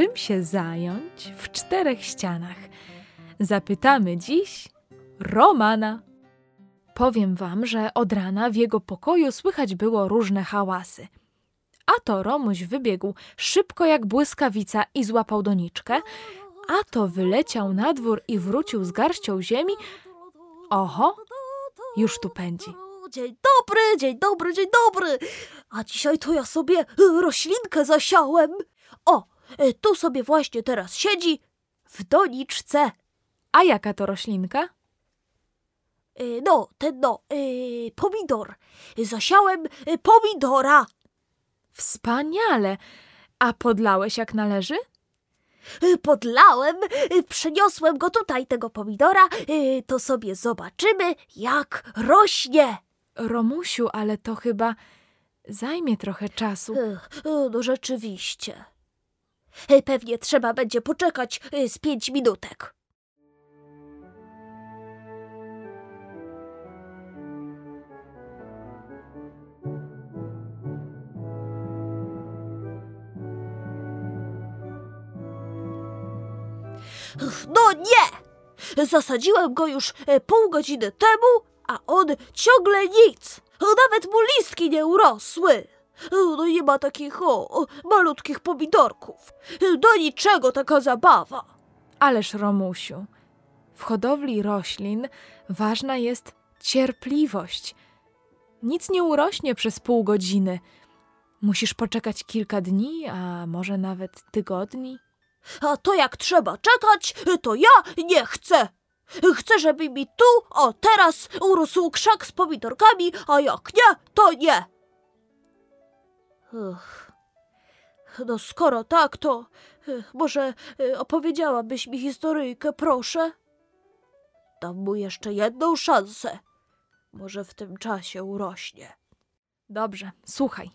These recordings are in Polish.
czym się zająć w czterech ścianach? Zapytamy dziś Romana. Powiem wam, że od rana w jego pokoju słychać było różne hałasy. A to Romuś wybiegł szybko jak błyskawica i złapał doniczkę, a to wyleciał na dwór i wrócił z garścią ziemi. Oho, już tu pędzi. Dzień dobry, dzień dobry, dzień dobry. A dzisiaj to ja sobie roślinkę zasiałem. O, tu sobie właśnie teraz siedzi w doniczce. A jaka to roślinka? Y, No, ten no, y, pomidor. Zasiałem pomidora. Wspaniale! A podlałeś jak należy? Podlałem, przyniosłem go tutaj, tego pomidora. To sobie zobaczymy, jak rośnie. Romusiu, ale to chyba zajmie trochę czasu. No rzeczywiście. Y, Pewnie trzeba będzie poczekać y, z pięć minutek. No nie! Zasadziłem go już e, pół godziny temu, a on ciągle nic. Nawet mu listki nie urosły. No nie ma takich o, malutkich pomidorków. Do niczego taka zabawa. Ależ Romusiu, w hodowli roślin ważna jest cierpliwość. Nic nie urośnie przez pół godziny. Musisz poczekać kilka dni, a może nawet tygodni. A to jak trzeba czekać, to ja nie chcę. Chcę, żeby mi tu, o teraz, urósł krzak z pomidorkami, a jak nie, to nie. Ech. No skoro tak, to eh, może eh, opowiedziałabyś mi historyjkę, proszę? Dam mu jeszcze jedną szansę. Może w tym czasie urośnie. Dobrze, słuchaj.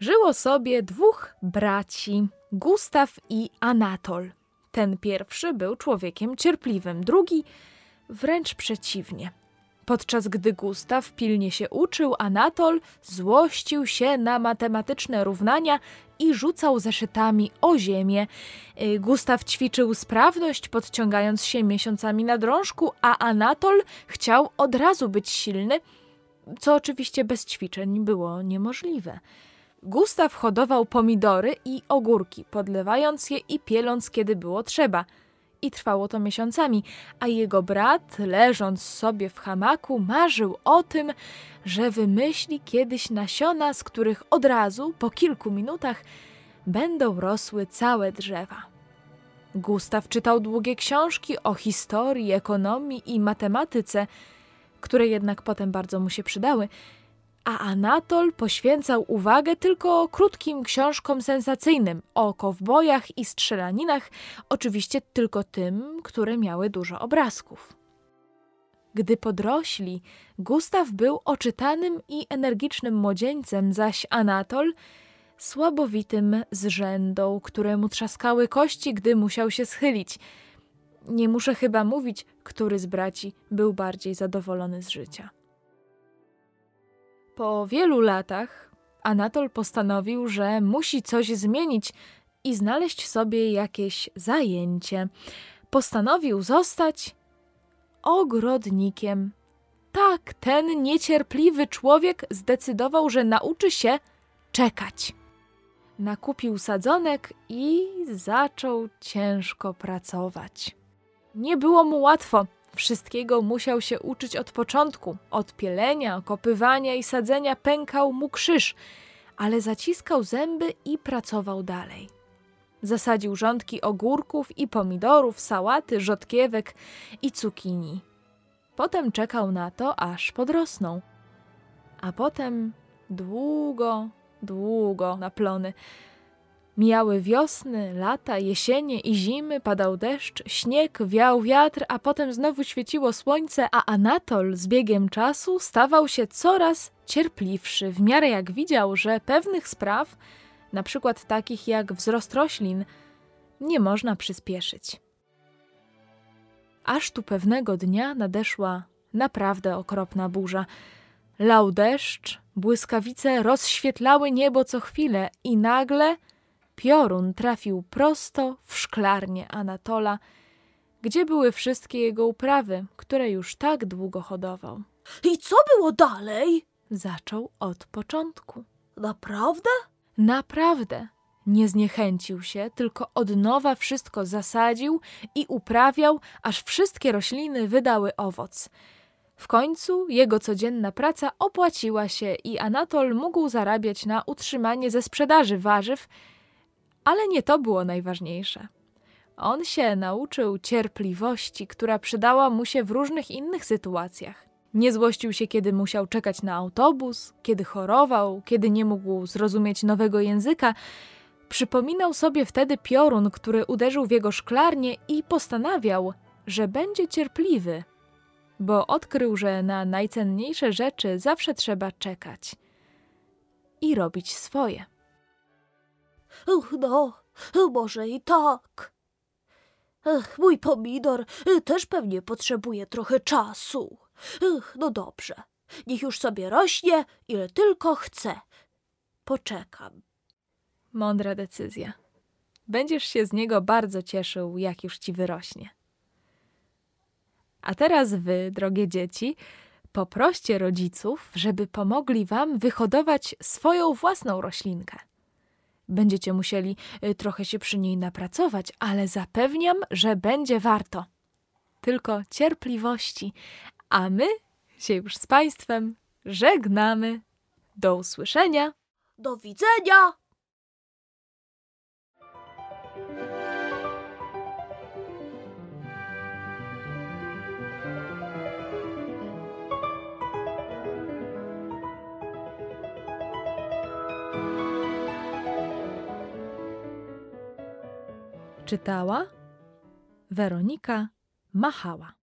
Żyło sobie dwóch braci, Gustaw i Anatol. Ten pierwszy był człowiekiem cierpliwym, drugi wręcz przeciwnie. Podczas gdy Gustaw pilnie się uczył, Anatol złościł się na matematyczne równania i rzucał zeszytami o ziemię. Y, Gustaw ćwiczył sprawność, podciągając się miesiącami na drążku, a Anatol chciał od razu być silny, co oczywiście bez ćwiczeń było niemożliwe. Gustaw hodował pomidory i ogórki, podlewając je i pieląc, kiedy było trzeba. I trwało to miesiącami, a jego brat, leżąc sobie w hamaku, marzył o tym, że wymyśli kiedyś nasiona, z których od razu, po kilku minutach, będą rosły całe drzewa. Gustaw czytał długie książki o historii, ekonomii i matematyce, które jednak potem bardzo mu się przydały, a Anatol poświęcał uwagę tylko krótkim książkom sensacyjnym o kowbojach i strzelaninach, oczywiście tylko tym, które miały dużo obrazków. Gdy podrośli, Gustaw był oczytanym i energicznym młodzieńcem, zaś Anatol słabowitym zrzędą, któremu trzaskały kości, gdy musiał się schylić. Nie muszę chyba mówić, który z braci był bardziej zadowolony z życia. Po wielu latach Anatol postanowił, że musi coś zmienić i znaleźć sobie jakieś zajęcie. Postanowił zostać ogrodnikiem. Tak, ten niecierpliwy człowiek zdecydował, że nauczy się czekać. Nakupił sadzonek i zaczął ciężko pracować. Nie było mu łatwo. Wszystkiego musiał się uczyć od początku. Od pielenia, kopywania i sadzenia pękał mu krzyż, ale zaciskał zęby i pracował dalej. Zasadził rządki ogórków i pomidorów, sałaty, rzodkiewek i cukinii. Potem czekał na to, aż podrosną. A potem długo, długo na plony. Mijały wiosny, lata, jesienie i zimy, padał deszcz, śnieg, wiał wiatr, a potem znowu świeciło słońce, a Anatol z biegiem czasu stawał się coraz cierpliwszy, w miarę jak widział, że pewnych spraw, na przykład takich jak wzrost roślin, nie można przyspieszyć. Aż tu pewnego dnia nadeszła naprawdę okropna burza. Lał deszcz, błyskawice rozświetlały niebo co chwilę i nagle piorun trafił prosto w szklarnię Anatola, gdzie były wszystkie jego uprawy, które już tak długo hodował. I co było dalej? Zaczął od początku. Naprawdę? Naprawdę nie zniechęcił się, tylko od nowa wszystko zasadził i uprawiał, aż wszystkie rośliny wydały owoc. W końcu jego codzienna praca opłaciła się i Anatol mógł zarabiać na utrzymanie ze sprzedaży warzyw, ale nie to było najważniejsze. On się nauczył cierpliwości, która przydała mu się w różnych innych sytuacjach. Nie złościł się, kiedy musiał czekać na autobus, kiedy chorował, kiedy nie mógł zrozumieć nowego języka. Przypominał sobie wtedy piorun, który uderzył w jego szklarnię i postanawiał, że będzie cierpliwy, bo odkrył, że na najcenniejsze rzeczy zawsze trzeba czekać i robić swoje. No, może i tak. Ech, mój pomidor y, też pewnie potrzebuje trochę czasu. Ech, no dobrze, niech już sobie rośnie, ile tylko chce. Poczekam. Mądra decyzja. Będziesz się z niego bardzo cieszył, jak już ci wyrośnie. A teraz wy, drogie dzieci, poproście rodziców, żeby pomogli wam wyhodować swoją własną roślinkę. Będziecie musieli y, trochę się przy niej napracować, ale zapewniam, że będzie warto. Tylko cierpliwości, a my się już z Państwem żegnamy. Do usłyszenia. Do widzenia! Czytała Weronika Machała.